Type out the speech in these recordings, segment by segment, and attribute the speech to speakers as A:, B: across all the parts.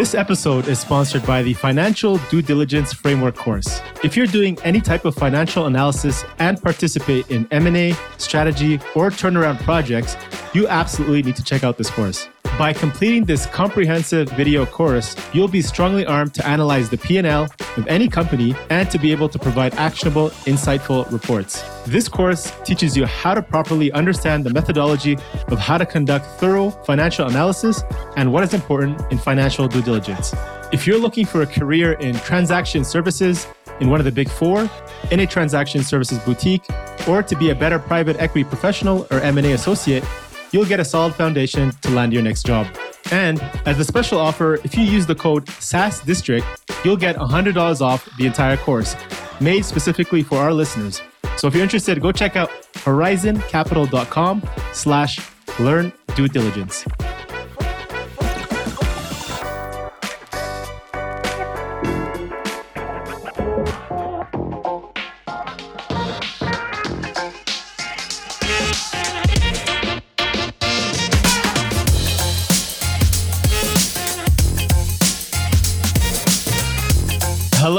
A: This episode is sponsored by the Financial Due Diligence Framework course. If you're doing any type of financial analysis and participate in M&A, strategy, or turnaround projects, you absolutely need to check out this course. By completing this comprehensive video course, you'll be strongly armed to analyze the P&L of any company and to be able to provide actionable, insightful reports. This course teaches you how to properly understand the methodology of how to conduct thorough financial analysis and what is important in financial due diligence. If you're looking for a career in transaction services in one of the big four, in a transaction services boutique, or to be a better private equity professional or M&A associate, you'll get a solid foundation to land your next job. And as a special offer, if you use the code SaaS District, you'll get $100 off the entire course, made specifically for our listeners. So if you're interested, go check out horizoncapital.com slash learn due diligence.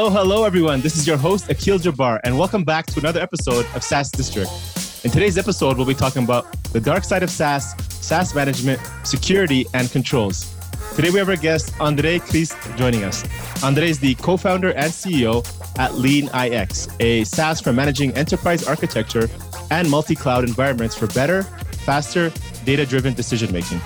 A: Hello, hello, everyone. This is your host, Akil Jabbar, and welcome back to another episode of SaaS District. In today's episode, we'll be talking about the dark side of SaaS, SaaS management, security, and controls. Today, we have our guest, Andre Christ, joining us. Andre is the co founder and CEO at LeanIX, a SaaS for managing enterprise architecture and multi cloud environments for better, faster, data driven decision making.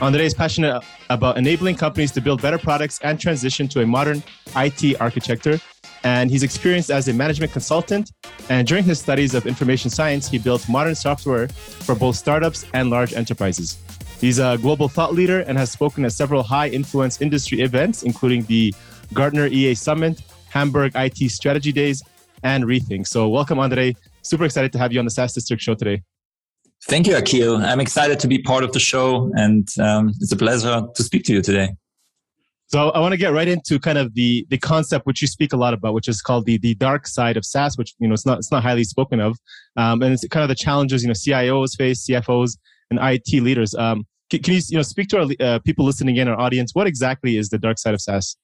A: Andre is passionate about enabling companies to build better products and transition to a modern IT architecture. And he's experienced as a management consultant. And during his studies of information science, he built modern software for both startups and large enterprises. He's a global thought leader and has spoken at several high influence industry events, including the Gartner EA Summit, Hamburg IT Strategy Days, and Rethink. So, welcome, Andre. Super excited to have you on the SaaS District show today.
B: Thank you, Akil. I'm excited to be part of the show, and um, it's a pleasure to speak to you today.
A: So I want to get right into kind of the the concept which you speak a lot about, which is called the the dark side of SaaS, which you know it's not it's not highly spoken of, um, and it's kind of the challenges you know CIOs face, CFOs, and IT leaders. Um, can, can, you you know speak to our uh, people listening in, our audience? What exactly is the dark side of SaaS?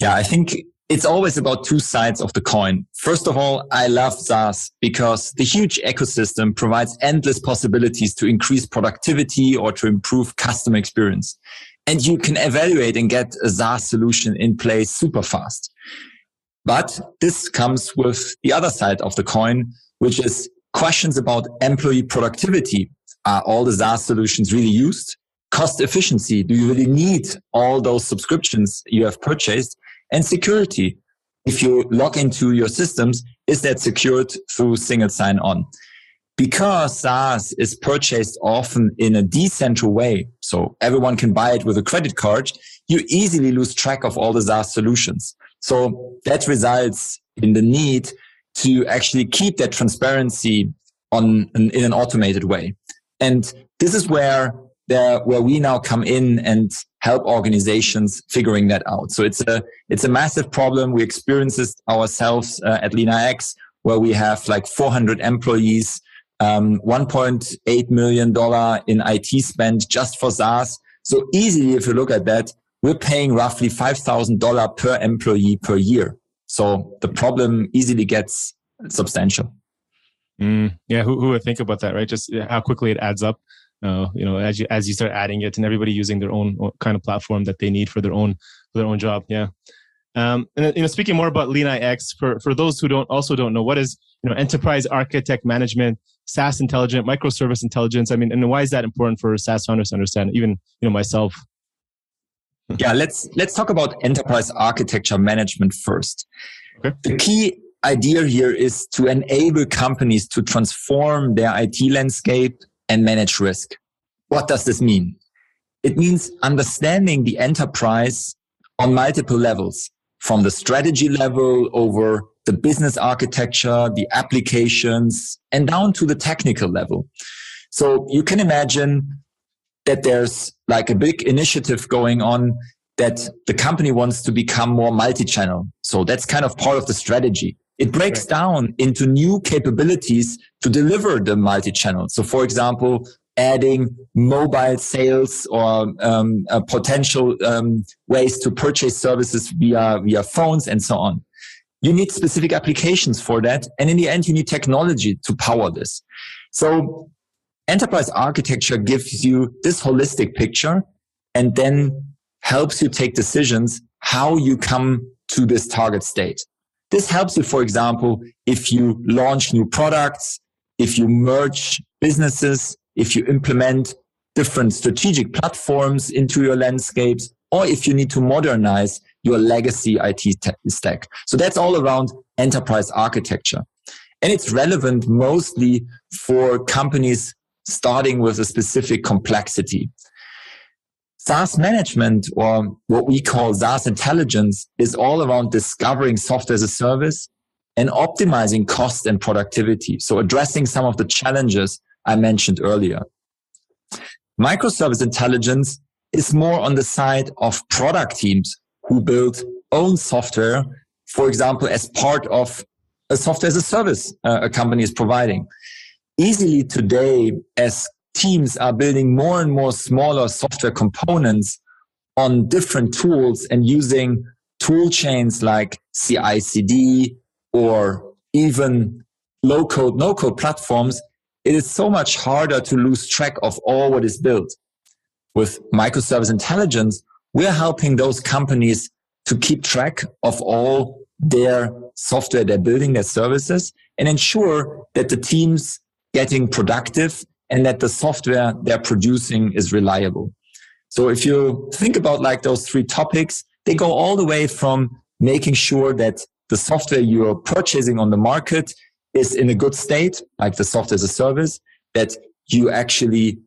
B: Yeah, I think it's always about two sides of the coin. First of all, I love SaaS because the huge ecosystem provides endless possibilities to increase productivity or to improve customer experience. And you can evaluate and get a SaaS solution in place super fast. But this comes with the other side of the coin, which is questions about employee productivity. Are all the SaaS solutions really used? Cost efficiency. Do you really need all those subscriptions you have purchased? And security. If you log into your systems, is that secured through single sign on? Because SaaS is purchased often in a decentral way, so everyone can buy it with a credit card, you easily lose track of all the SaaS solutions. So that results in the need to actually keep that transparency on in an automated way. And this is where there where we now come in and help organizations figuring that out. So it's a it's a massive problem. We experience this ourselves uh, at LeanIX, where we have like 400 employees, um, 1.8 million dollar in IT spend just for SaaS. So easily, if you look at that, we're paying roughly five thousand dollar per employee per year. So the problem easily gets substantial.
A: Mm, yeah, who, who would think about that, right? Just how quickly it adds up uh, you know as you as you start adding it and everybody using their own kind of platform that they need for their own for their own job yeah. Um, and you know speaking more about LeanIX for for those who don't also don't know what is you know enterprise architect management SaaS intelligent microservice intelligence? I mean and why is that important for SaaS founders to understand even you know myself?
B: Yeah let's let's talk about enterprise architecture management first. Okay. the key idea here is to enable companies to transform their IT landscape and manage risk. What does this mean? It means understanding the enterprise on multiple levels from the strategy level over the business architecture, the applications, and down to the technical level. So you can imagine that there's like a big initiative going on that the company wants to become more multi-channel. So that's kind of part of the strategy. It breaks right. down into new capabilities to deliver the multi-channel. So for example, adding mobile sales or um, uh, potential um, ways to purchase services via via phones and so on. You need specific applications for that, and in the end, you need technology to power this. So, enterprise architecture gives you this holistic picture, and then helps you take decisions how you come to this target state. This helps you, for example, if you launch new products, if you merge businesses, if you implement different strategic platforms into your landscapes, or if you need to modernize your legacy IT stack. So that's all around enterprise architecture. And it's relevant mostly for companies starting with a specific complexity. SaaS management or what we call SaaS intelligence is all around discovering software as a service and optimizing cost and productivity. So addressing some of the challenges I mentioned earlier. Microservice intelligence is more on the side of product teams who build own software, for example, as part of a software as a service uh, a company is providing. Easily today, as teams are building more and more smaller software components on different tools and using tool chains like CI CD or even low code, no code platforms, it is so much harder to lose track of all what is built. With microservice intelligence, we're helping those companies to keep track of all their software they're building, their services, and ensure that the teams getting productive and that the software they're producing is reliable. So if you think about like those three topics, they go all the way from making sure that the software you're purchasing on the market is in a good state, like the software as a service, that you actually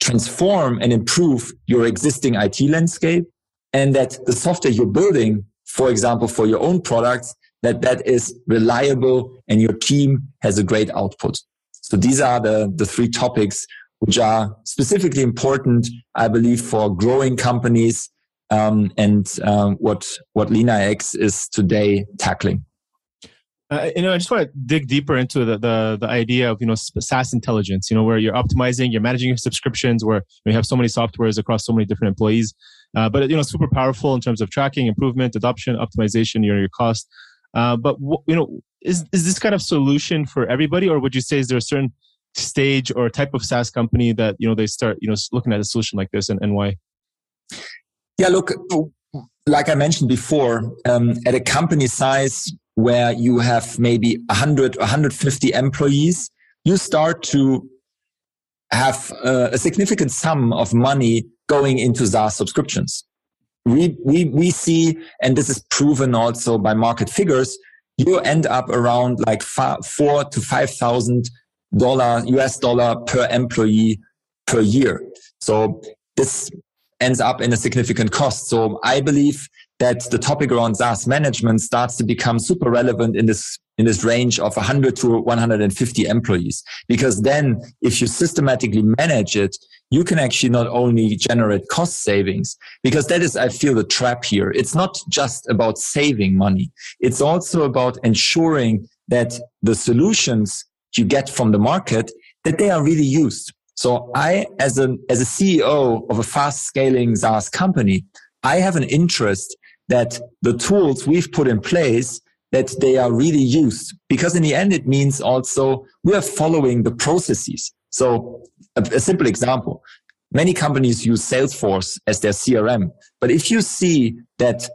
B: transform and improve your existing IT landscape and that the software you're building, for example, for your own products, that that is reliable and your team has a great output. So these are the, the three topics which are specifically important, I believe, for growing companies um, and um, what what LeanIX is today tackling.
A: Uh, you know, I just want to dig deeper into the, the, the idea of you know SaaS intelligence. You know, where you're optimizing, you're managing your subscriptions, where you have so many softwares across so many different employees. Uh, but you know, super powerful in terms of tracking, improvement, adoption, optimization, your your cost. Uh, but you know, is is this kind of solution for everybody, or would you say is there a certain stage or type of SaaS company that you know they start you know looking at a solution like this, and, and why?
B: Yeah, look, like I mentioned before, um, at a company size where you have maybe 100, 150 employees, you start to have uh, a significant sum of money going into SaaS subscriptions. We, we, we see, and this is proven also by market figures, you end up around like four to five thousand dollar US dollar per employee per year. So this ends up in a significant cost. So I believe that the topic around SaaS management starts to become super relevant in this in this range of 100 to 150 employees. Because then if you systematically manage it you can actually not only generate cost savings because that is i feel the trap here. It's not just about saving money. It's also about ensuring that the solutions you get from the market that they are really used. So i as a as a ceo of a fast scaling saas company i have an interest that the tools we've put in place that they are really used because in the end it means also we are following the processes so a, a, simple example many companies use salesforce as their crm but if you see that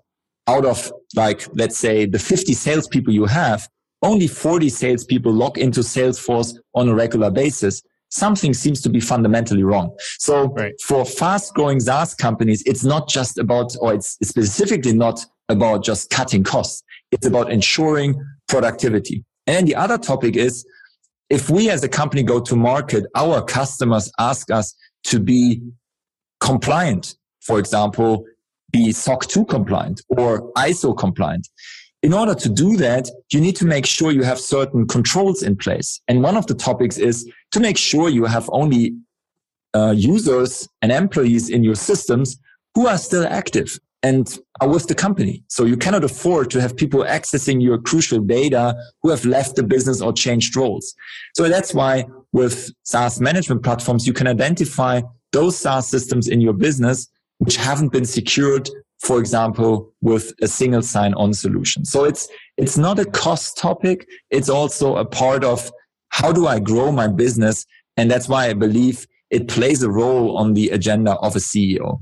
B: out of like let's say the 50 salespeople you have only 40 salespeople log into salesforce on a regular basis something seems to be fundamentally wrong. So right. for fast growing SaaS companies, it's not just about, or it's specifically not about just cutting costs. It's about ensuring productivity. And the other topic is if we as a company go to market, our customers ask us to be compliant. For example, be SOC 2 compliant or ISO compliant in order to do that, you need to make sure you have certain controls in place. And one of the topics is to make sure you have only uh, users and employees in your systems who are still active. And are with the company. So you cannot afford to have people accessing your crucial data who have left the business or changed roles. So that's why with SaaS management platforms, you can identify those SaaS systems in your business which haven't been secured, for example, with a single sign-on solution. So it's, it's not a cost topic. It's also a part of how do I grow my business? And that's why I believe it plays a role on the agenda of a CEO.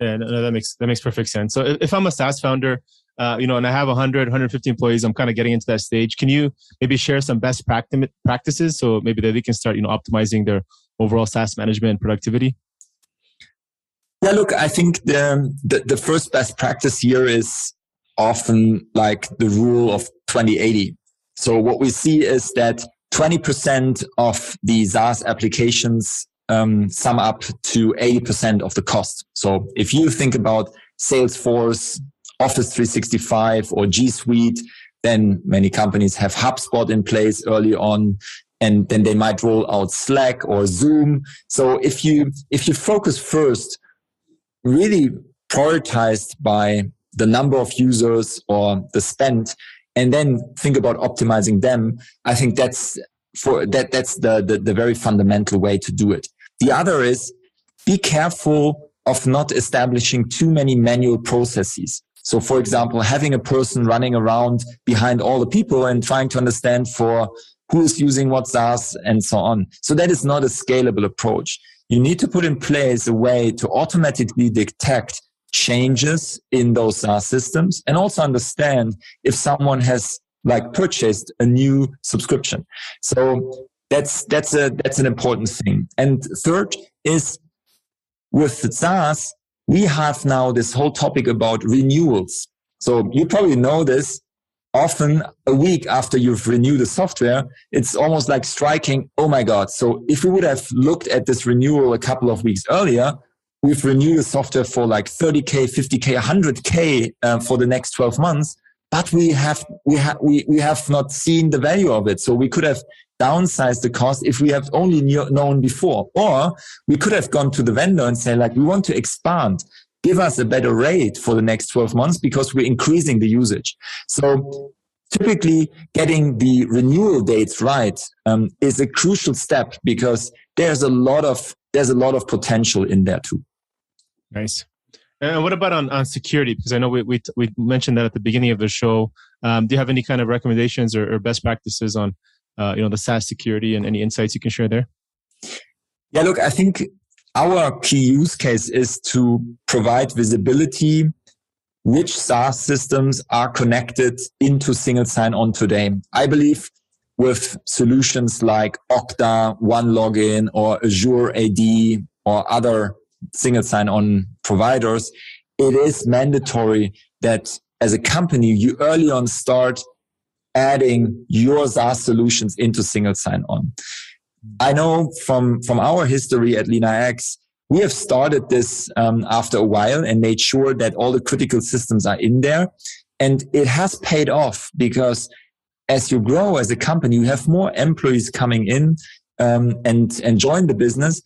A: No, that makes that makes perfect sense. So if, I'm a SaaS founder, uh, you know, and I have 100, 150 employees, I'm kind of getting into that stage. Can you maybe share some best practice practices so maybe that they can start, you know, optimizing their overall SaaS management and productivity?
B: Yeah, look, I think the, the, the first best practice here is often like the rule of 2080. So what we see is that 20% of the SaaS applications um, sum up to 80% of the cost. So if you think about Salesforce, Office 365 or G Suite, then many companies have HubSpot in place early on and then they might roll out Slack or Zoom. So if you, if you focus first, really prioritized by the number of users or the spend, and then think about optimizing them, I think that's for that, that's the, the, the very fundamental way to do it. The other is be careful of not establishing too many manual processes. So for example, having a person running around behind all the people and trying to understand for who is using what SaaS and so on. So that is not a scalable approach. You need to put in place a way to automatically detect changes in those SaaS systems and also understand if someone has like purchased a new subscription. So that's that's a that's an important thing. And third is with the SaaS, we have now this whole topic about renewals. So you probably know this. Often a week after you've renewed the software, it's almost like striking, oh my God. So if we would have looked at this renewal a couple of weeks earlier, we've renewed the software for like 30K, 50K, 100K uh, for the next 12 months but we have we have we, we have not seen the value of it so we could have downsized the cost if we have only knew, known before. Or we could have gone to the vendor and say like we want to expand. Give us a better rate for the next 12 months because we're increasing the usage. So typically getting the renewal dates right um, is a crucial step because there's a lot of there's a lot of potential in there too.
A: Nice. And what about on, on security? Because I know we, we, we mentioned that at the beginning of the show. Um, do you have any kind of recommendations or, or best practices on, uh, you know, the SaaS security and any insights you can share there?
B: Yeah, look, I think our key use case is to provide visibility which SaaS systems are connected into single sign-on today. I believe with solutions like Okta, OneLogin, or Azure AD, or other single sign-on providers, it is mandatory that as a company, you early on start adding your SaaS solutions into single sign-on. I know from, from our history at LeanIX, we have started this um, after a while and made sure that all the critical systems are in there. And it has paid off because as you grow as a company, you have more employees coming in um, and, and join the business.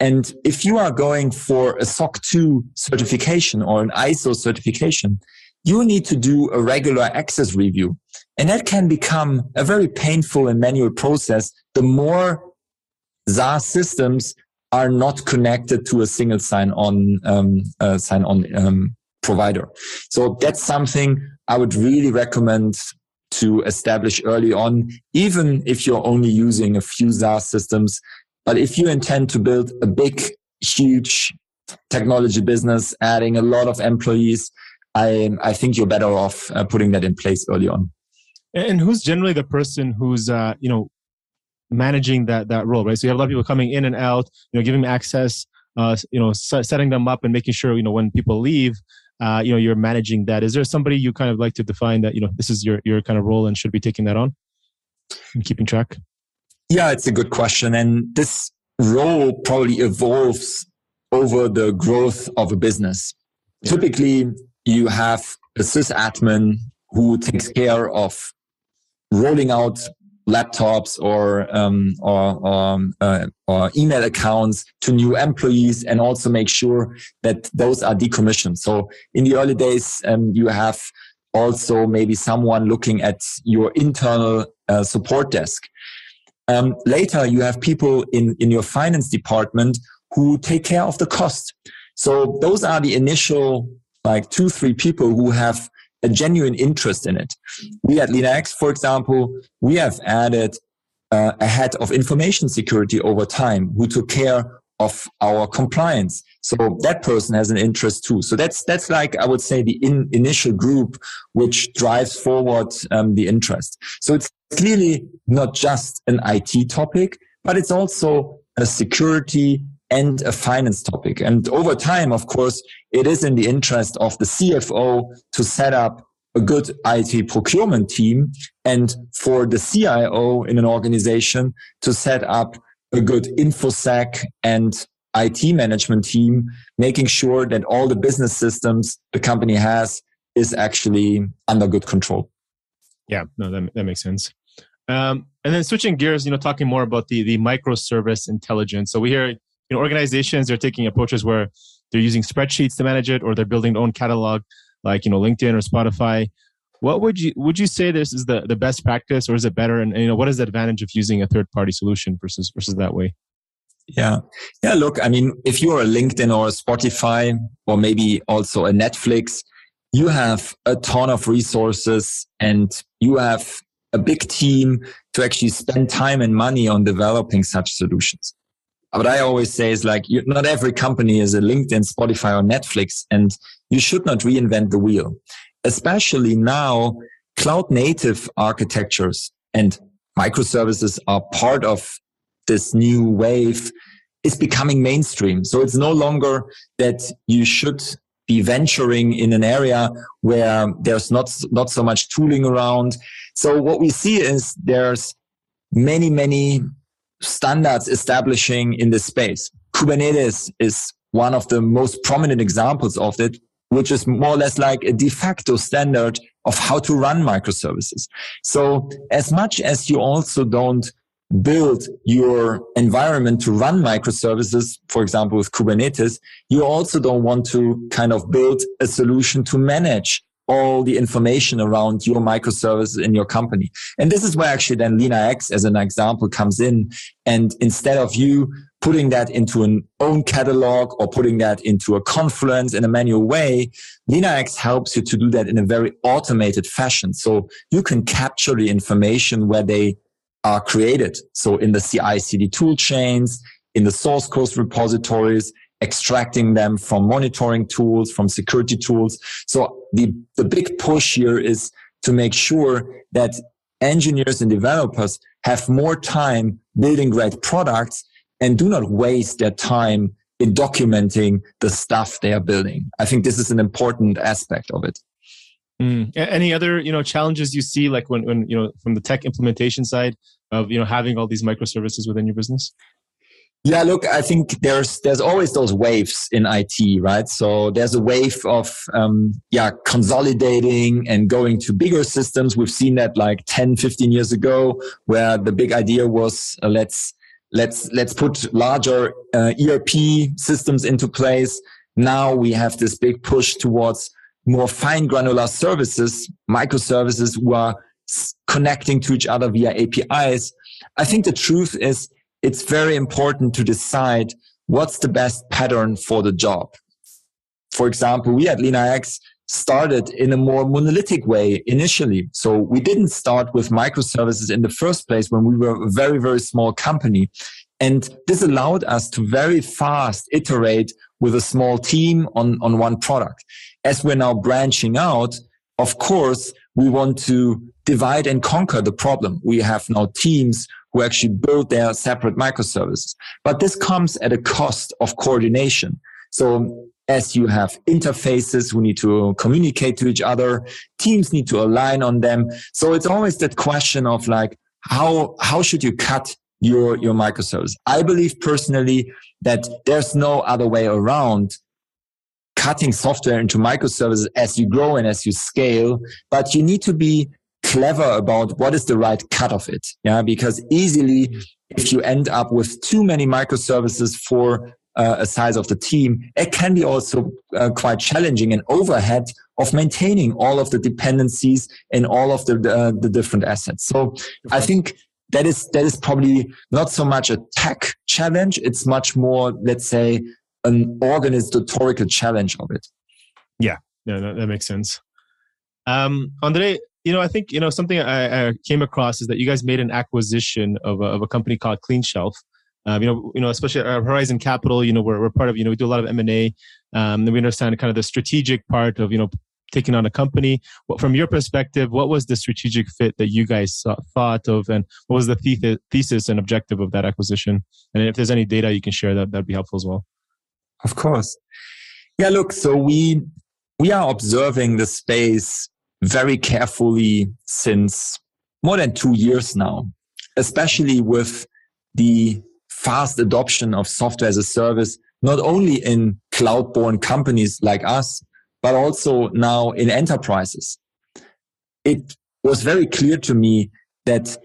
B: And if you are going for a SOC 2 certification or an ISO certification, you need to do a regular access review. And that can become a very painful and manual process the more SaaS systems are not connected to a single sign-on um, uh, sign-on um, provider. So that's something I would really recommend to establish early on, even if you're only using a few SaaS systems but if you intend to build a big, huge technology business, adding a lot of employees, I, I think you're better off uh, putting that in place early on.
A: And who's generally the person who's, uh, you know, managing that, that role, right? So you have a lot of people coming in and out, you know, giving them access, uh, you know, setting them up and making sure, you know, when people leave, uh, you know, you're managing that. Is there somebody you kind of like to define that, you know, this is your, your kind of role and should be taking that on and keeping track?
B: Yeah, it's a good question. And this role probably evolves over the growth of a business. Yeah. Typically, you have a sysadmin who takes care of rolling out laptops or um, or or, uh, or, email accounts to new employees, and also make sure that those are decommissioned. So in the early days, um, you have also maybe someone looking at your internal uh, support desk. Um, later, you have people in in your finance department who take care of the cost. So those are the initial like two three people who have a genuine interest in it. We at LeanIX, for example, we have added uh, a head of information security over time who took care of our compliance. So that person has an interest too. So that's that's like I would say the in, initial group which drives forward um, the interest. So it's clearly not just an IT topic, but it's also a security and a finance topic. And over time, of course, it is in the interest of the CFO to set up a good IT procurement team and for the CIO in an organization to set up a good infosec and IT management team, making sure that all the business systems the company has is actually under good control.
A: Yeah, no, that, that makes sense. Um, and then switching gears, you know, talking more about the the microservice intelligence. So we hear you know, organizations are taking approaches where they're using spreadsheets to manage it or they're building their own catalog like, you know, LinkedIn or Spotify. What would you would you say this is the, the best practice or is it better? And, you know, what is the advantage of using a third party solution versus versus that way?
B: Yeah. Yeah. Look, I mean, if you're a LinkedIn or a Spotify or maybe also a Netflix, you have a ton of resources and you have a big team to actually spend time and money on developing such solutions what I always say is like, you, not every company is a LinkedIn, Spotify, or Netflix, and you should not reinvent the wheel. Especially now, cloud native architectures and microservices are part of this new wave is becoming mainstream. So it's no longer that you should be venturing in an area where there's not, not so much tooling around. So what we see is there's many, many standards establishing in this space. Kubernetes is one of the most prominent examples of it, which is more or less like a de facto standard of how to run microservices. So as much as you also don't build your environment to run microservices, for example, with Kubernetes, you also don't want to kind of build a solution to manage all the information around your microservices in your company. And this is where actually then LeanIX as an example comes in. And instead of you putting that into an own catalog or putting that into a Confluence in a manual way, LeanIX helps you to do that in a very automated fashion. So you can capture the information where they are created. So in the CI CD tool chains, in the source code repositories, extracting them from monitoring tools, from security tools. So the, the big push here is to make sure that engineers and developers have more time building great products and do not waste their time in documenting the stuff they are building. I think this is an important aspect of it.
A: Mm. Any other you know challenges you see like when when you know from the tech implementation side of you know having all these microservices within your business?
B: Yeah, look, I think there's there's always those waves in IT, right? So there's a wave of um, yeah consolidating and going to bigger systems. We've seen that like 10, 15 years ago, where the big idea was uh, let's let's let's put larger uh, ERP systems into place. Now we have this big push towards more fine granular services, microservices who are connecting to each other via APIs. I think the truth is it's very important to decide what's the best pattern for the job. For example, we at LeanIX started in a more monolithic way initially. So we didn't start with microservices in the first place when we were a very, very small company. And this allowed us to very fast iterate with a small team on, on one product. As we're now branching out, of course, we want to divide and conquer the problem. We have now teams who actually build their separate microservices. But this comes at a cost of coordination. So as you have interfaces who need to communicate to each other, teams need to align on them. So it's always that question of like, how, how should you cut your, your microservice? I believe personally that there's no other way around cutting software into microservices as you grow and as you scale, but you need to be clever about what is the right cut of it. Yeah. Because easily, if you end up with too many microservices for uh, a size of the team, it can be also uh, quite challenging and overhead of maintaining all of the dependencies and all of the, uh, the different assets. So I think that is, that is probably not so much a tech challenge. It's much more, let's say, an organizatorical challenge of it.
A: Yeah. Yeah. That, makes sense. Um, Andre, you know, I think, you know, something I, I, came across is that you guys made an acquisition of a, of a company called CleanShelf. Um, you know, you know, especially Horizon Capital, you know, we're, we're part of, you know, we do a lot of M&A. Um, and we understand kind of the strategic part of, you know, taking on a company. What, from your perspective, what was the strategic fit that you guys saw, thought of and what was the thesis and objective of that acquisition? And if there's any data you can share, that that'd be helpful as well.
B: Of course. Yeah, look, so we, we are observing the space very carefully since more than two years now, especially with the fast adoption of software as a service, not only in cloud born companies like us, but also now in enterprises. It was very clear to me that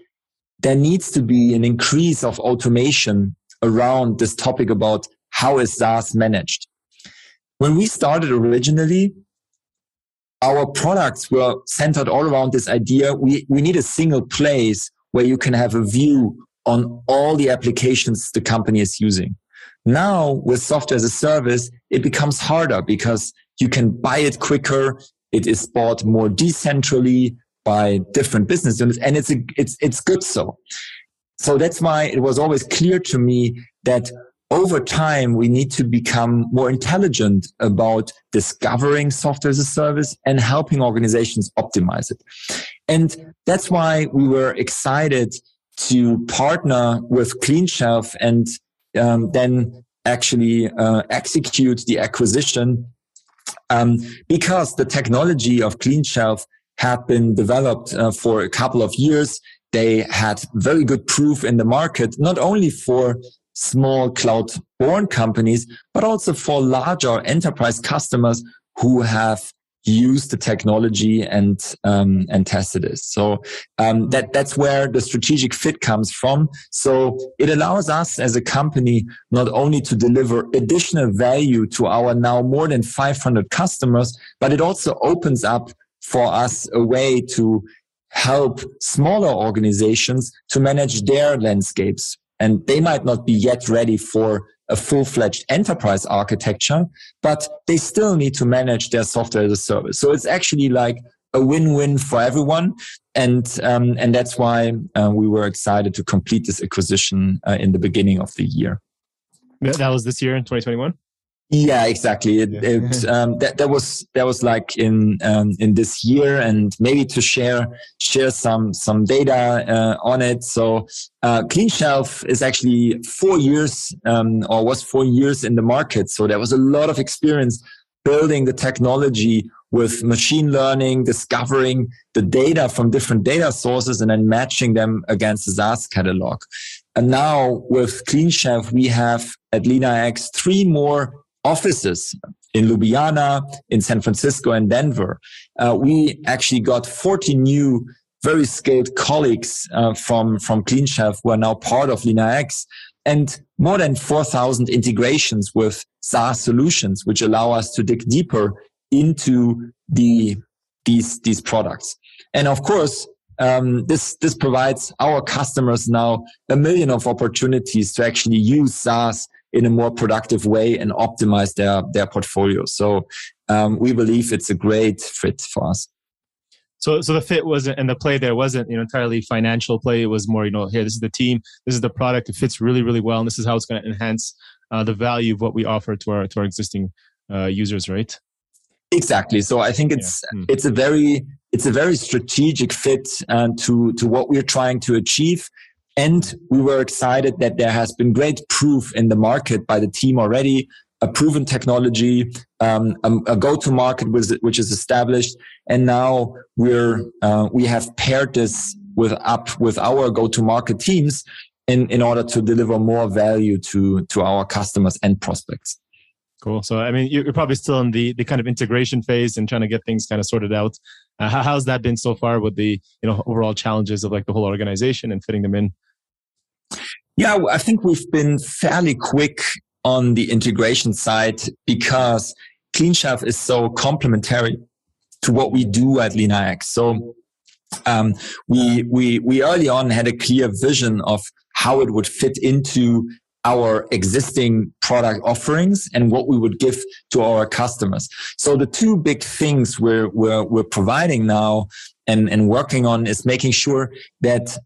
B: there needs to be an increase of automation around this topic about how is SaaS managed. When we started originally, our products were centered all around this idea. We, we need a single place where you can have a view on all the applications the company is using. Now with software as a service, it becomes harder because you can buy it quicker. It is bought more decentrally by different business units and it's, a, it's, it's good so. So that's why it was always clear to me that over time, we need to become more intelligent about discovering software as a service and helping organizations optimize it. And that's why we were excited to partner with CleanShelf and um, then actually uh, execute the acquisition um, because the technology of CleanShelf had been developed uh, for a couple of years. They had very good proof in the market, not only for small cloud born companies, but also for larger enterprise customers who have used the technology and um, and tested it. So um, that that's where the strategic fit comes from. So it allows us as a company not only to deliver additional value to our now more than 500 customers, but it also opens up for us a way to help smaller organizations to manage their landscapes and they might not be yet ready for a full-fledged enterprise architecture, but they still need to manage their software as a service. So it's actually like a win-win for everyone. And, um, and that's why uh, we were excited to complete this acquisition uh, in the beginning of the year.
A: That was this year in 2021?
B: Yeah, exactly. It, yeah. it um, that that was that was like in um, in this year, and maybe to share share some some data uh, on it. So, uh, CleanShelf is actually four years um, or was four years in the market. So there was a lot of experience building the technology with machine learning, discovering the data from different data sources, and then matching them against the SaaS catalog. And now with CleanShelf, we have at LeanIX three more offices in Ljubljana, in San Francisco and Denver. Uh, we actually got 40 new very skilled colleagues uh, from, from CleanShelf who are now part of LeanIX and more than 4,000 integrations with SaaS solutions, which allow us to dig deeper into the, these, these products. And of course, um, this this provides our customers now a million of opportunities to actually use SaaS in a more productive way and optimize their their portfolio. So um, we believe it's a great fit for us.
A: So, so the fit wasn't, and the play there wasn't, you know, entirely financial play. It was more, you know, here, this is the team, this is the product. It fits really, really well, and this is how it's going to enhance uh, the value of what we offer to our to our existing uh, users, right?
B: Exactly. So I think it's yeah. mm. it's a very it's a very strategic fit uh, to to what we're trying to achieve. And we were excited that there has been great proof in the market by the team already, a proven technology, um, a, a go-to-market which is established, and now we're uh, we have paired this with up with our go-to-market teams in in order to deliver more value to to our customers and prospects.
A: Cool. So, I mean, you're probably still in the, the kind of integration phase and trying to get things kind of sorted out. Uh, how's that been so far with the you know overall challenges of like the whole organization and fitting them in?
B: Yeah, I think we've been fairly quick on the integration side because CleanShelf is so complementary to what we do at LeanIX. So um, we we we early on had a clear vision of how it would fit into our existing product offerings and what we would give to our customers. So the two big things we're, we're, we're providing now and, and working on is making sure that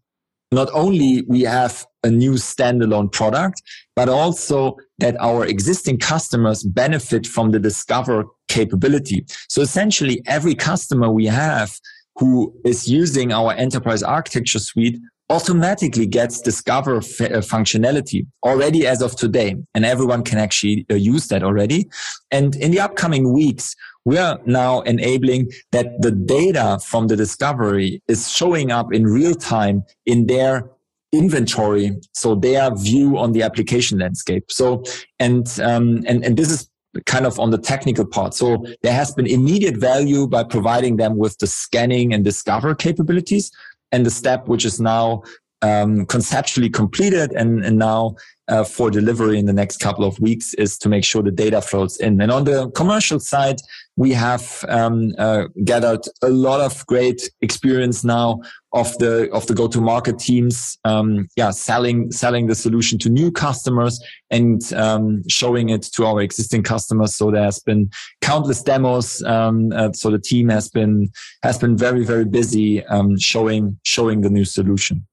B: not only we have a new standalone product, but also that our existing customers benefit from the Discover capability. So essentially every customer we have who is using our enterprise architecture suite automatically gets discover uh, functionality already as of today and everyone can actually uh, use that already and in the upcoming weeks we are now enabling that the data from the discovery is showing up in real time in their inventory so their view on the application landscape so and um, and and this is kind of on the technical part. So there has been immediate value by providing them with the scanning and discover capabilities and the step which is now um, conceptually completed and, and now uh, for delivery in the next couple of weeks is to make sure the data flows in. And on the commercial side, we have um, uh, gathered a lot of great experience now of the of the go-to-market teams, um, yeah, selling selling the solution to new customers and um, showing it to our existing customers. So there has been countless demos. Um, uh, so the team has been has been very very busy um, showing showing the new solution.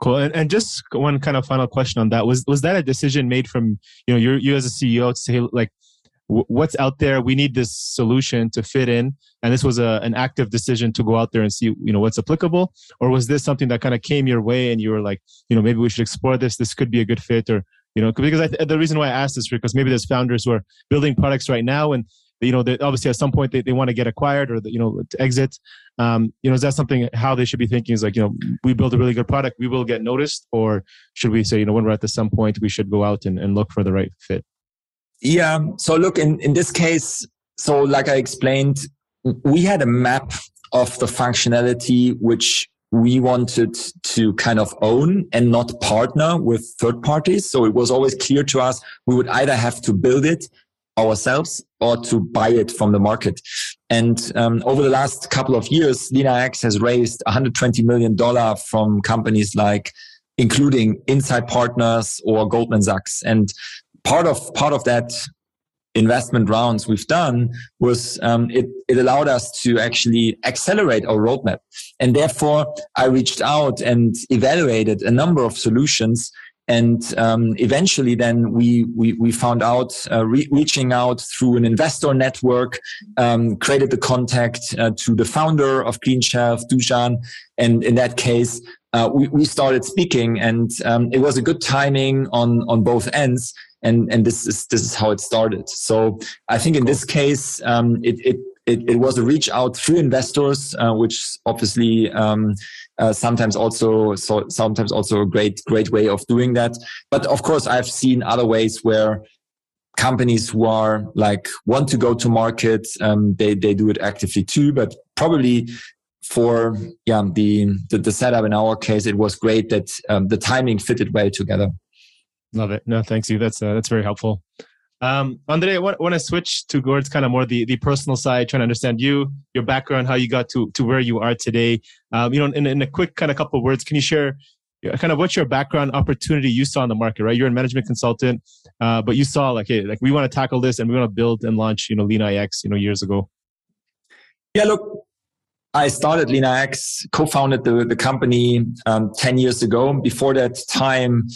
A: Cool. And, and just one kind of final question on that. Was was that a decision made from you know you you as a CEO to say like what's out there? We need this solution to fit in. And this was a, an active decision to go out there and see you know what's applicable? Or was this something that kind of came your way and you were like you know maybe we should explore this. This could be a good fit or you know because I, the reason why i asked this because maybe there's founders who are building products right now and you know, they, obviously at some point they, they want to get acquired or, the, you know, to exit. Um, you know, is that something how they should be thinking is like, you know, we build a really good product, we will get noticed, or should we say, you know, when we're at the some point, we should go out and, and look for the right fit?
B: Yeah. So look, in, in this case, so like I explained, we had a map of the functionality which we wanted to kind of own and not partner with third parties. So it was always clear to us we would either have to build it ourselves or to buy it from the market. And um, over the last couple of years, LeanIX has raised 120 million dollar from companies like, including Insight Partners or Goldman Sachs. And part of part of that investment rounds we've done was um, it, it allowed us to actually accelerate our roadmap. And therefore, I reached out and evaluated a number of solutions and um, eventually, then we we, we found out uh, re- reaching out through an investor network, um, created the contact uh, to the founder of CleanShelf, Dusan, and in that case, uh, we, we started speaking, and um, it was a good timing on on both ends. And and this is this is how it started. So I think in this case, um, it, it it, it, was a reach out through investors, uh, which obviously um, uh, sometimes also so sometimes also a great great way of doing that. But of course, I've seen other ways where companies who are like want to go to market, um, they they do it actively too. But probably for yeah the, the, the setup in our case, it was great that um, the timing fitted well together.
A: Love it. No, thanks you. That's uh, that's very helpful. Um, Andre, I want, want to switch to towards kind of more the, the personal side, trying to understand you, your background, how you got to, to where you are today. Um, you know, in, in a quick kind of couple of words, can you share kind of what's your background opportunity you saw in the market, right? You're a management consultant, uh, but you saw like, hey, like we want to tackle this and we want to build and launch, you know, LeanIX, you know, years ago.
B: Yeah, look, I started LeanIX, co-founded the, the company um, 10 years ago. Before that time,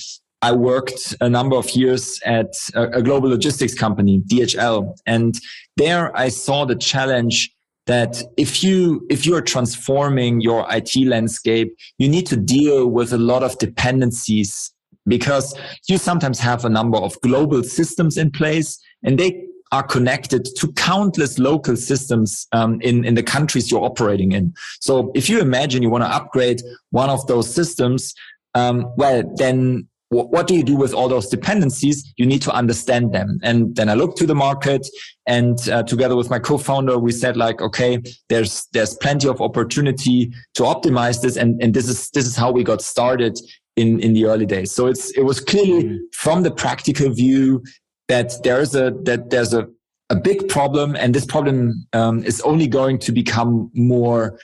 B: I worked a number of years at a, a global logistics company, DHL. And there I saw the challenge that if you if you are transforming your IT landscape, you need to deal with a lot of dependencies because you sometimes have a number of global systems in place and they are connected to countless local systems um, in, in the countries you're operating in. So if you imagine you want to upgrade one of those systems, um, well, then what do you do with all those dependencies? You need to understand them. And then I looked to the market and uh, together with my co-founder, we said like, okay, there's, there's plenty of opportunity to optimize this. And, and this is, this is how we got started in, in the early days. So it's, it was clearly mm-hmm. from the practical view that there's a, that there's a, a big problem and this problem um, is only going to become more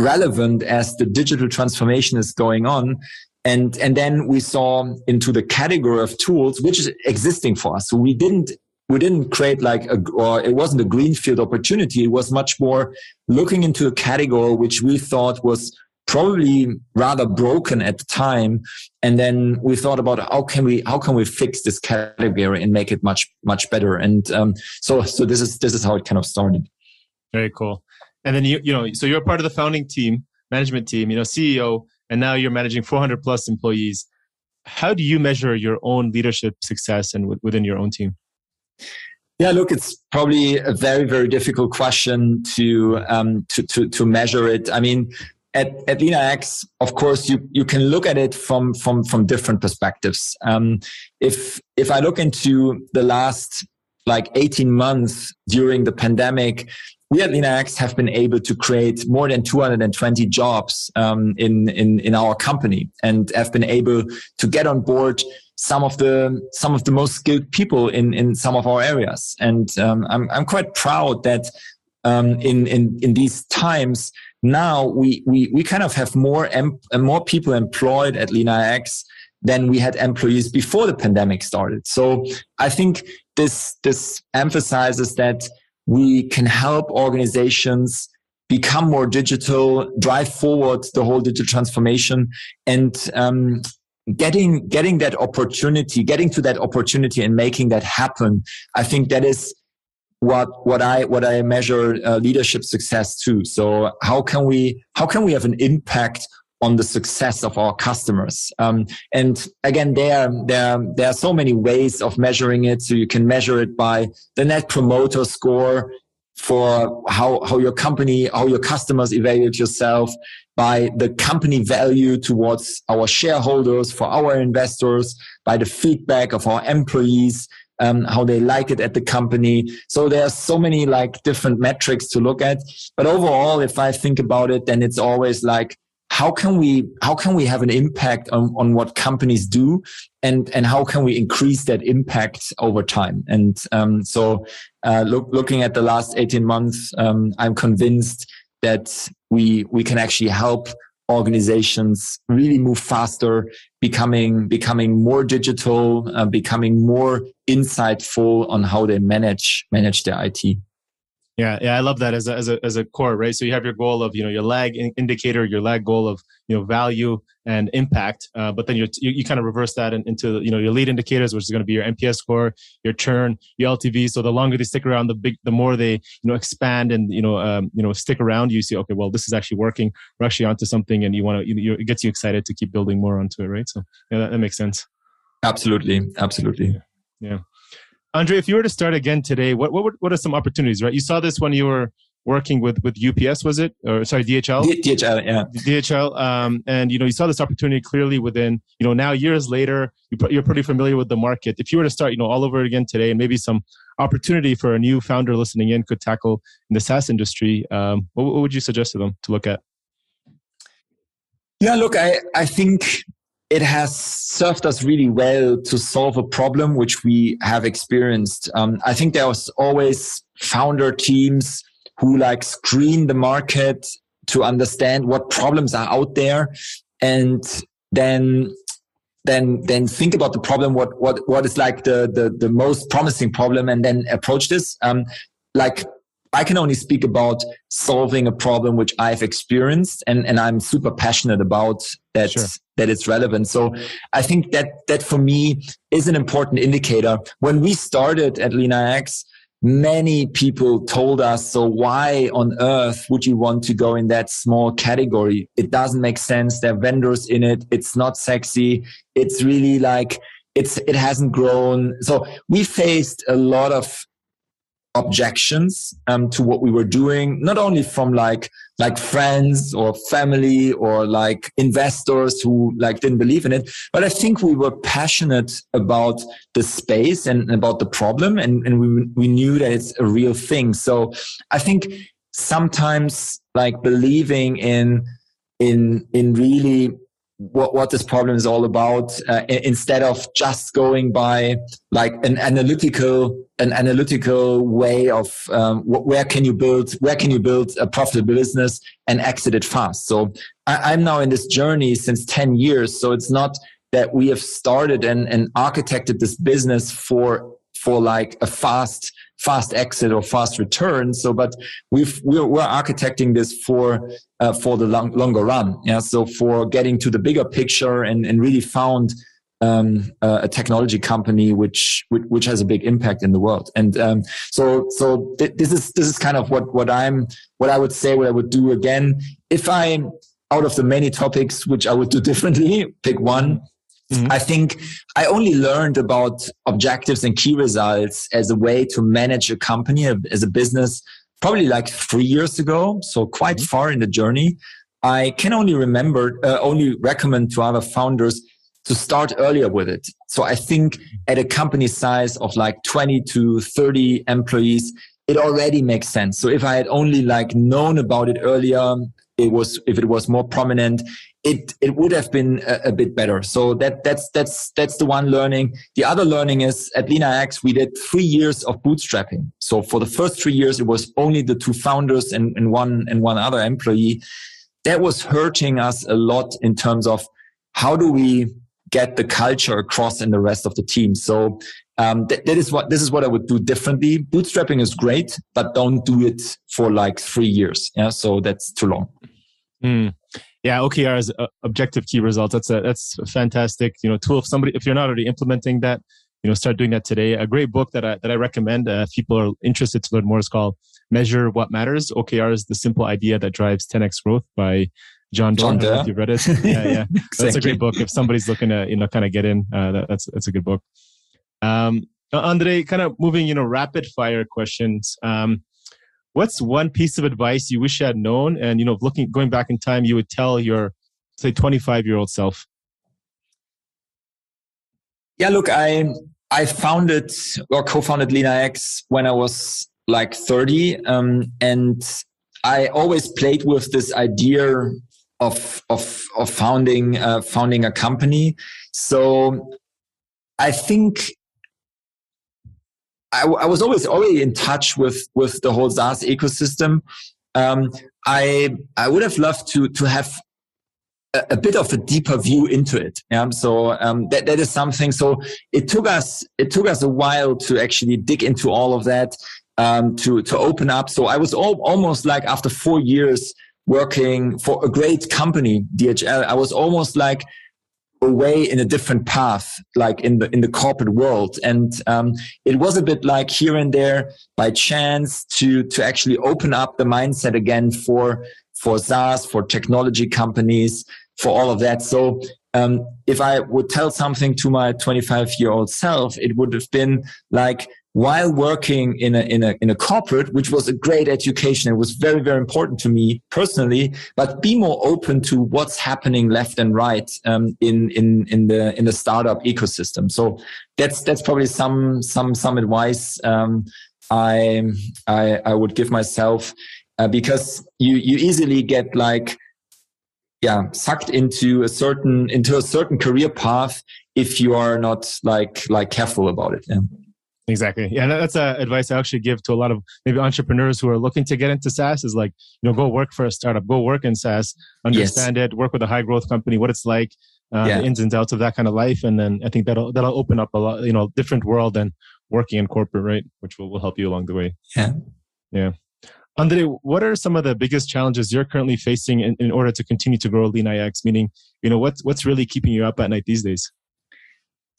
B: relevant as the digital transformation is going on and and then we saw into the category of tools which is existing for us. So we didn't we didn't create like a or it wasn't a greenfield opportunity. It was much more looking into a category which we thought was probably rather broken at the time. And then we thought about how can we how can we fix this category and make it much much better. And um, so so this is this is how it kind of started.
A: Very cool. And then you you know so you're part of the founding team management team you know ceo and now you're managing 400 plus employees. How do you measure your own leadership success and w- within your own team?
B: Yeah, look, it's probably a very, very difficult question to um, to, to to measure it. I mean, at at LeanIX, of course, you you can look at it from from from different perspectives. Um, if if I look into the last like 18 months during the pandemic, we at LeanIX have been able to create more than 220 jobs um, in, in in our company and have been able to get on board some of the some of the most skilled people in in some of our areas. And um, I'm I'm quite proud that um, in in in these times now we we we kind of have more em- more people employed at LeanIX than we had employees before the pandemic started. So I think this this emphasizes that we can help organizations become more digital, drive forward the whole digital transformation, and um, getting getting that opportunity, getting to that opportunity, and making that happen. I think that is what what I what I measure uh, leadership success to. So how can we how can we have an impact on the success of our customers. Um, and again, there, there, there are so many ways of measuring it. So you can measure it by the net promoter score for how, how your company, how your customers evaluate yourself by the company value towards our shareholders, for our investors, by the feedback of our employees, um, how they like it at the company. So there are so many like different metrics to look at. But overall, if I think about it, then it's always like, how can we how can we have an impact on, on what companies do? And and how can we increase that impact over time? And um, so uh, look, looking at the last 18 months um, i'm convinced that we we can actually help organizations really move faster becoming becoming more digital uh, becoming more insightful on how they manage manage their it
A: yeah, yeah, I love that as a, as a as a core, right? So you have your goal of you know your lag indicator, your lag goal of you know value and impact, uh, but then you you kind of reverse that in, into you know your lead indicators, which is going to be your NPS score, your churn, your LTV. So the longer they stick around, the big the more they you know expand and you know um, you know stick around. You see, okay, well this is actually working. We're actually onto something, and you want to you know, it gets you excited to keep building more onto it, right? So yeah, that, that makes sense.
B: Absolutely, absolutely.
A: yeah. yeah. Andre, if you were to start again today, what what what are some opportunities? Right, you saw this when you were working with with UPS, was it? Or sorry, DHL.
B: DHL, yeah.
A: DHL, um, and you know you saw this opportunity clearly within you know now years later you're pretty familiar with the market. If you were to start you know all over again today, and maybe some opportunity for a new founder listening in could tackle in the SaaS industry, um, what, what would you suggest to them to look at?
B: Yeah, look, I I think it has served us really well to solve a problem which we have experienced. Um, I think there was always founder teams who like screen the market to understand what problems are out there and then then then think about the problem what what what is like the the, the most promising problem and then approach this um like I can only speak about solving a problem which I've experienced and, and I'm super passionate about that, sure. that it's relevant. So I think that, that for me is an important indicator. When we started at LeanIX, many people told us, so why on earth would you want to go in that small category? It doesn't make sense. There are vendors in it. It's not sexy. It's really like, it's, it hasn't grown. So we faced a lot of objections um, to what we were doing, not only from like like friends or family or like investors who like didn't believe in it, but I think we were passionate about the space and about the problem, and and we we knew that it's a real thing. So I think sometimes like believing in in in really what, what this problem is all about uh, instead of just going by like an analytical an analytical way of um, where can you build where can you build a profitable business and exit it fast? So I, i'm now in this journey since 10 years so it's not that we have started and, and architected this business for for like a fast fast exit or fast return. So, but we've we're, we're architecting this for uh, for the long, longer run. Yeah. So for getting to the bigger picture and and really found um, uh, a technology company which, which, which has a big impact in the world. And um, so so th- this is this is kind of what what I'm what I would say what I would do again if I'm out of the many topics which I would do differently pick one Mm-hmm. I think I only learned about objectives and key results as a way to manage a company as a business probably like three years ago. So quite mm-hmm. far in the journey. I can only remember, uh, only recommend to other founders to start earlier with it. So I think at a company size of like 20 to 30 employees, it already makes sense. So if I had only like known about it earlier, it was, if it was more prominent, it it would have been a, a, bit better. So that that's that's that's the one learning. The other learning is at LeanIX we did three years of bootstrapping. So for the first three years it was only the two founders and, and one and one other employee. That was hurting us a lot in terms of how do we get the culture across in the rest of the team. So um, th- that is what this is what I would do differently. Bootstrapping is great, but don't do it for like three years. Yeah, so that's too long.
A: Mm yeah okrs uh, objective key results. That's a that's a fantastic. You know tool if somebody if you're not already implementing that you know start doing that today. A great book that i that i recommend uh, if people are interested to learn more is called measure what matters. Okrs the simple idea that drives 10x growth by john
B: John
A: Doerr. you read it. Yeah yeah. Exactly. that's a great book. If somebody's looking to you know kind of get in uh, that, that's that's a good book. Um andre kind of moving you know rapid fire questions. Um what's one piece of advice you wish you had known? And you know looking going back in time you would tell your say 25 year old self.
B: Yeah look i i founded or co-founded LeanIX when i was like 30 um, and i always played with this idea of of of founding uh, founding a company. So i think I, I, was always already in touch with with the whole SaaS ecosystem. Um, I I would have loved to to have a, a bit of a deeper view into it. Yeah. So um, that that is something. So it took us it took us a while to actually dig into all of that. Um, to to open up. So I was all, almost like after four years working for a great company, DHL. I was almost like away in a different path, like in the in the corporate world. And um, it was a bit like here and there by chance to to actually open up the mindset again for for SaaS, for technology companies, for all of that. So um, if I would tell something to my 25 year old self, it would have been like while working in a, in a, in a corporate, which was a great education. It was very, very important to me personally, but be more open to what's happening left and right, um, in, in, in the, in the startup ecosystem. So that's, that's probably some, some, some advice, um, I, I, I would give myself, uh, because you, you easily get like, yeah, sucked into a certain, into a certain career path if you are not like, like careful about it. Yeah.
A: Exactly. Yeah, that's uh, advice I actually give to a lot of maybe entrepreneurs who are looking to get into SaaS is like, you know, go work for a startup, go work in SaaS, understand yes. it, work with a high growth company, what it's like, uh, yeah. the ins and outs of that kind of life. And then I think that'll, that'll open up a lot, you know, different world than working in corporate, right? Which will, will help you along the way.
B: Yeah.
A: Yeah. Andre, what are some of the biggest challenges you're currently facing in, in order to continue to grow LeanIX? Meaning, you know, what's, what's really keeping you up at night these days?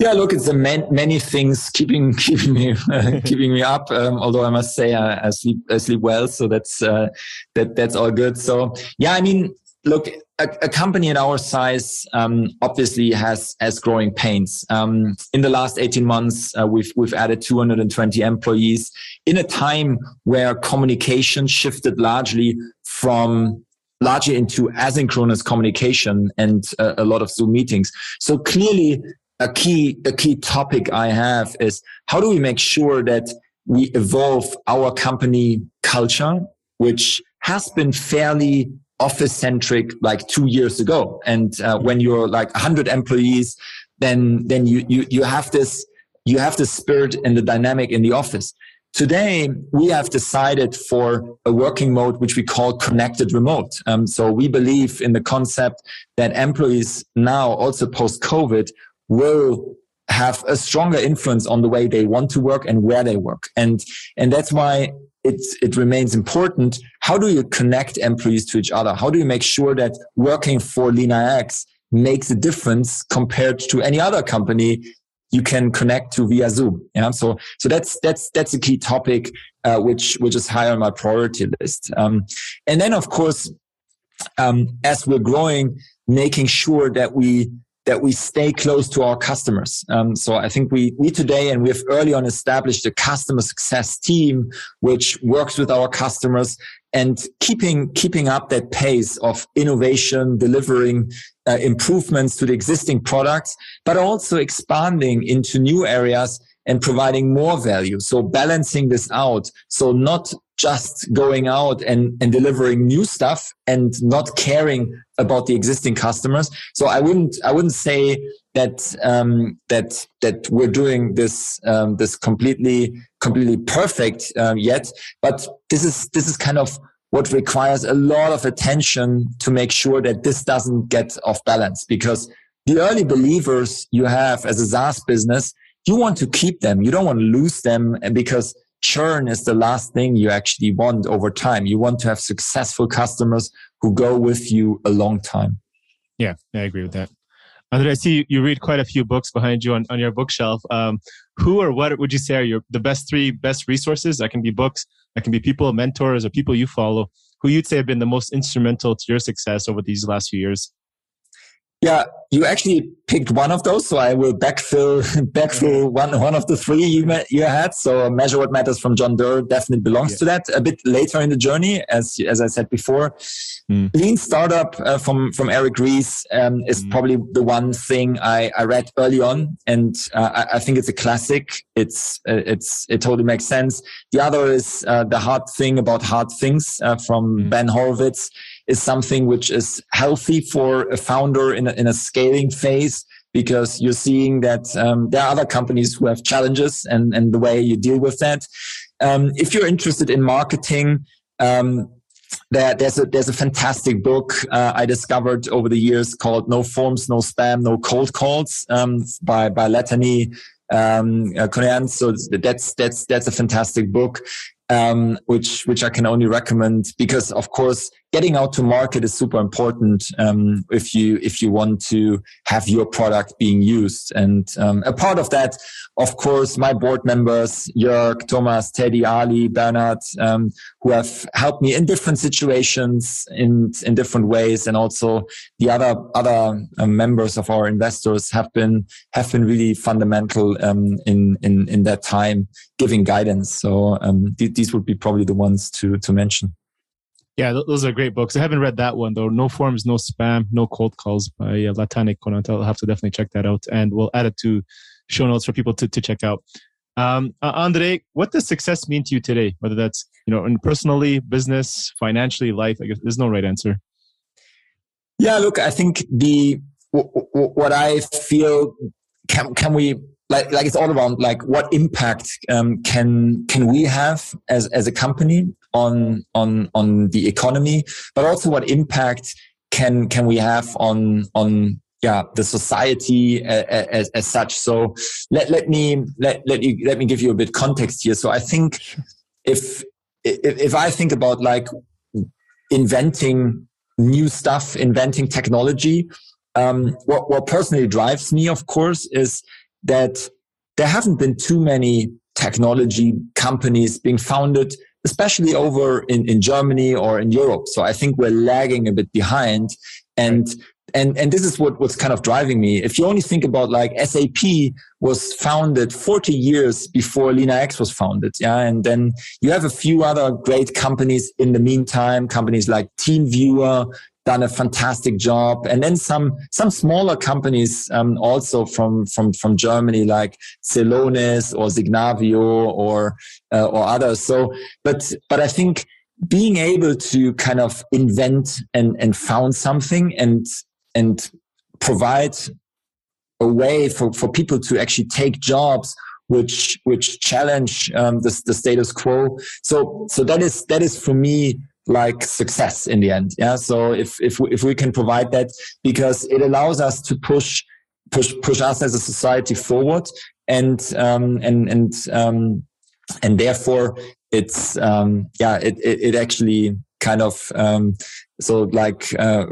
B: Yeah, look, it's the man, many things keeping keeping me uh, keeping me up. Um, although I must say I, I, sleep I sleep well, so that's uh, that that's all good. So yeah, I mean, look, a, a, company at our size um, obviously has has growing pains. Um, in the last 18 months, uh, we've we've added 220 employees in a time where communication shifted largely from largely into asynchronous communication and uh, a lot of Zoom meetings. So clearly, a key a key topic I have is how do we make sure that we evolve our company culture, which has been fairly office centric like two years ago. And uh, when you're like 100 employees, then then you you you have this you have the spirit and the dynamic in the office. Today, we have decided for a working mode which we call connected remote. Um, so we believe in the concept that employees now, also post COVID, will have a stronger influence on the way they want to work and where they work. And, and that's why it's, it remains important. How do you connect employees to each other? How do you make sure that working for LeanIX makes a difference compared to any other company you can connect to via Zoom? Yeah. So, so that's, that's, that's a key topic, uh, which, which is high on my priority list. Um, and then of course, um, as we're growing, making sure that we that we stay close to our customers. Um, so I think we, we today and we have early on established a customer success team, which works with our customers and keeping, keeping up that pace of innovation, delivering uh, improvements to the existing products, but also expanding into new areas and providing more value. So balancing this out. So not just going out and, and delivering new stuff and not caring about the existing customers. So I wouldn't, I wouldn't say that, um, that, that we're doing this, um, this completely, completely perfect, um, yet, but this is, this is kind of what requires a lot of attention to make sure that this doesn't get off balance because the early believers you have as a SaaS business, you want to keep them. You don't want to lose them because churn is the last thing you actually want over time. You want to have successful customers who go with you a long time.
A: Yeah, I agree with that. Andre, I see you read quite a few books behind you on, on your bookshelf. Um, who or what would you say are your the best three best resources? That can be books, that can be people, mentors, or people you follow, who you'd say have been the most instrumental to your success over these last few years.
B: Yeah, you actually picked one of those, so I will backfill backfill one one of the three you you had. So measure what matters from John Doerr definitely belongs yeah. to that. A bit later in the journey, as as I said before, mm. Lean Startup uh, from from Eric Ries um, is mm. probably the one thing I, I read early on, and uh, I, I, think it's a classic. It's uh, it's it totally makes sense. The other is uh, the hard thing about hard things uh, from mm. Ben Horowitz is something which is healthy for a founder in a, in a scaling phase because you're seeing that um, there are other companies who have challenges and, and the way you deal with that. Um, if you're interested in marketing, um, there, there's a there's a fantastic book uh, I discovered over the years called "No Forms, No Spam, No Cold Calls" um, by by Latané um, uh, So that's that's that's a fantastic book, um, which which I can only recommend because, of course, getting out to market is super important um, if you if you want to have your product being used. And um, a part of that, of course, my board members, Jörg, Thomas, Teddy, Ali, Bernard, um, who have helped me in different situations in in different ways, and also the other other uh, members of our investors have been have been really fundamental um, in in in that time, giving guidance. So these would be probably the ones to to mention.
A: Yeah, those are great books. I haven't read that one though. No forms, no spam, no cold calls by uh, Latané Conant. I'll have to definitely check that out, and we'll add it to show notes for people to, to check out. Um, uh, Andre, what does success mean to you today? Whether that's you know, in personally, business, financially, life. I guess there's no right answer.
B: Yeah, look, I think the what I feel can can we like like it's all around like what impact um, can can we have as as a company on on on the economy, but also what impact can can we have on on yeah the society as, as such. So let let me let let you let me give you a bit context here. So I think if if, if I think about like inventing new stuff, inventing technology, um, what what personally drives me, of course, is that there haven't been too many technology companies being founded especially over in, in Germany or in Europe. So I think we're lagging a bit behind. And and and this is what what's kind of driving me if you only think about like sap was founded 40 years before LeanIX was founded yeah and then you have a few other great companies in the meantime companies like teamviewer done a fantastic job and then some some smaller companies um, also from from from germany like celonis or signavio or uh, or others so but but i think being able to kind of invent and and found something and and provide a way for, for people to actually take jobs which which challenge um, the, the status quo. So so that is that is for me like success in the end. Yeah. So if if we, if we can provide that because it allows us to push push push us as a society forward and um, and and um, and therefore it's um, yeah it, it, it actually kind of um, so like uh,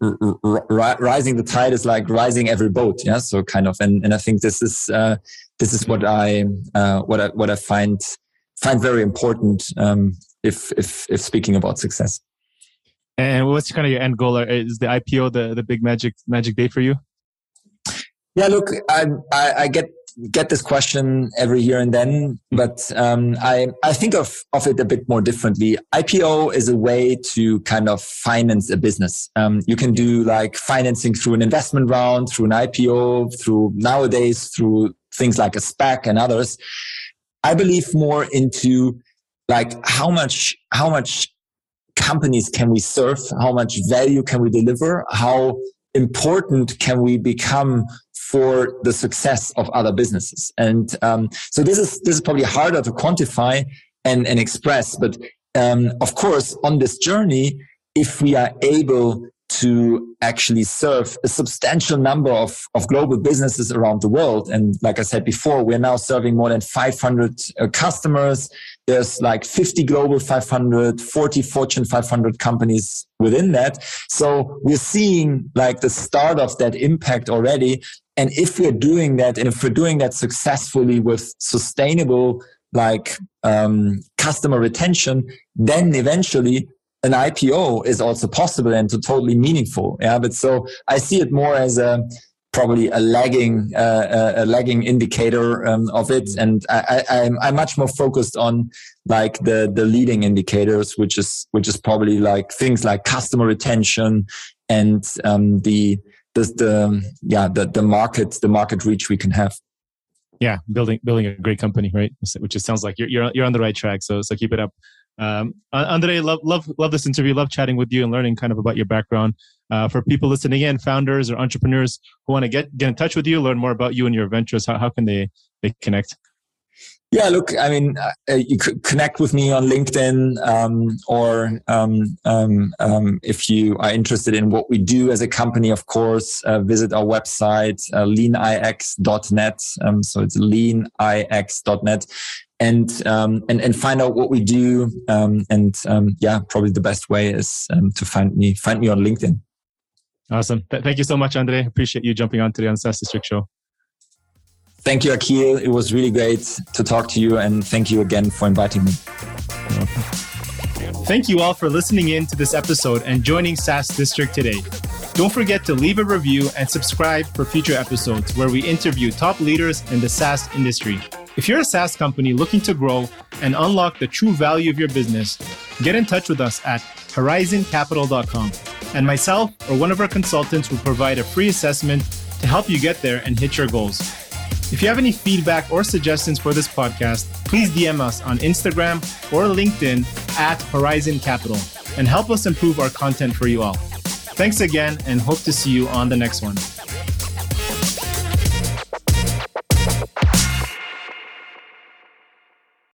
B: rising the tide is like rising every boat yeah so kind of and, and i think this is uh, this is what i uh, what i what i find find very important um, if if if speaking about success
A: and what's kind of your end goal is the ipo the the big magic magic day for you
B: yeah look i i, I get get this question every year and then, but um, I I think of of it a bit more differently. IPO is a way to kind of finance a business. Um, you can do like financing through an investment round, through an IPO, through nowadays through things like a SPAC and others. I believe more into like how much how much companies can we serve, how much value can we deliver, how important can we become for the success of other businesses. And um, so this is this is probably harder to quantify and, and express. But um, of course, on this journey, if we are able to actually serve a substantial number of, of global businesses around the world. And like I said before, we're now serving more than 500 uh, customers. There's like 50 global 500, 40 Fortune 500 companies within that. So we're seeing like the start of that impact already. And if we're doing that, and if we're doing that successfully with sustainable like um, customer retention, then eventually an IPO is also possible and to totally meaningful. Yeah, but so I see it more as a probably a lagging uh, a lagging indicator um, of it, and I, I, I'm I'm much more focused on like the the leading indicators, which is which is probably like things like customer retention and um, the the, the yeah the the market the market reach we can have.
A: Yeah building building a great company right? Which it sounds like you're you're, you're on the right track so so keep it up um, andre love love love this interview love chatting with you and learning kind of about your background uh, for people listening in founders or entrepreneurs who want to get get in touch with you learn more about you and your ventures how, how can they they connect
B: yeah, look, I mean, uh, you could connect with me on LinkedIn, um, or um, um, um, if you are interested in what we do as a company, of course, uh, visit our website, uh, leanix.net. Um, so it's leanix.net. And, um, and and find out what we do, um, and um, yeah, probably the best way is um, to find me find me on LinkedIn.
A: Awesome! Th- thank you so much, Andre. Appreciate you jumping on today on SaaS District Show.
B: Thank you, Akil. It was really great to talk to you, and thank you again for inviting me.
A: Thank you all for listening in to this episode and joining SaaS District today. Don't forget to leave a review and subscribe for future episodes where we interview top leaders in the SaaS industry. If you're a SaaS company looking to grow and unlock the true value of your business, get in touch with us at horizoncapital.com. And myself or one of our consultants will provide a free assessment to help you get there and hit your goals. If you have any feedback or suggestions for this podcast, please DM us on Instagram or LinkedIn at Horizon Capital and help us improve our content for you all. Thanks again and hope to see you on the next one.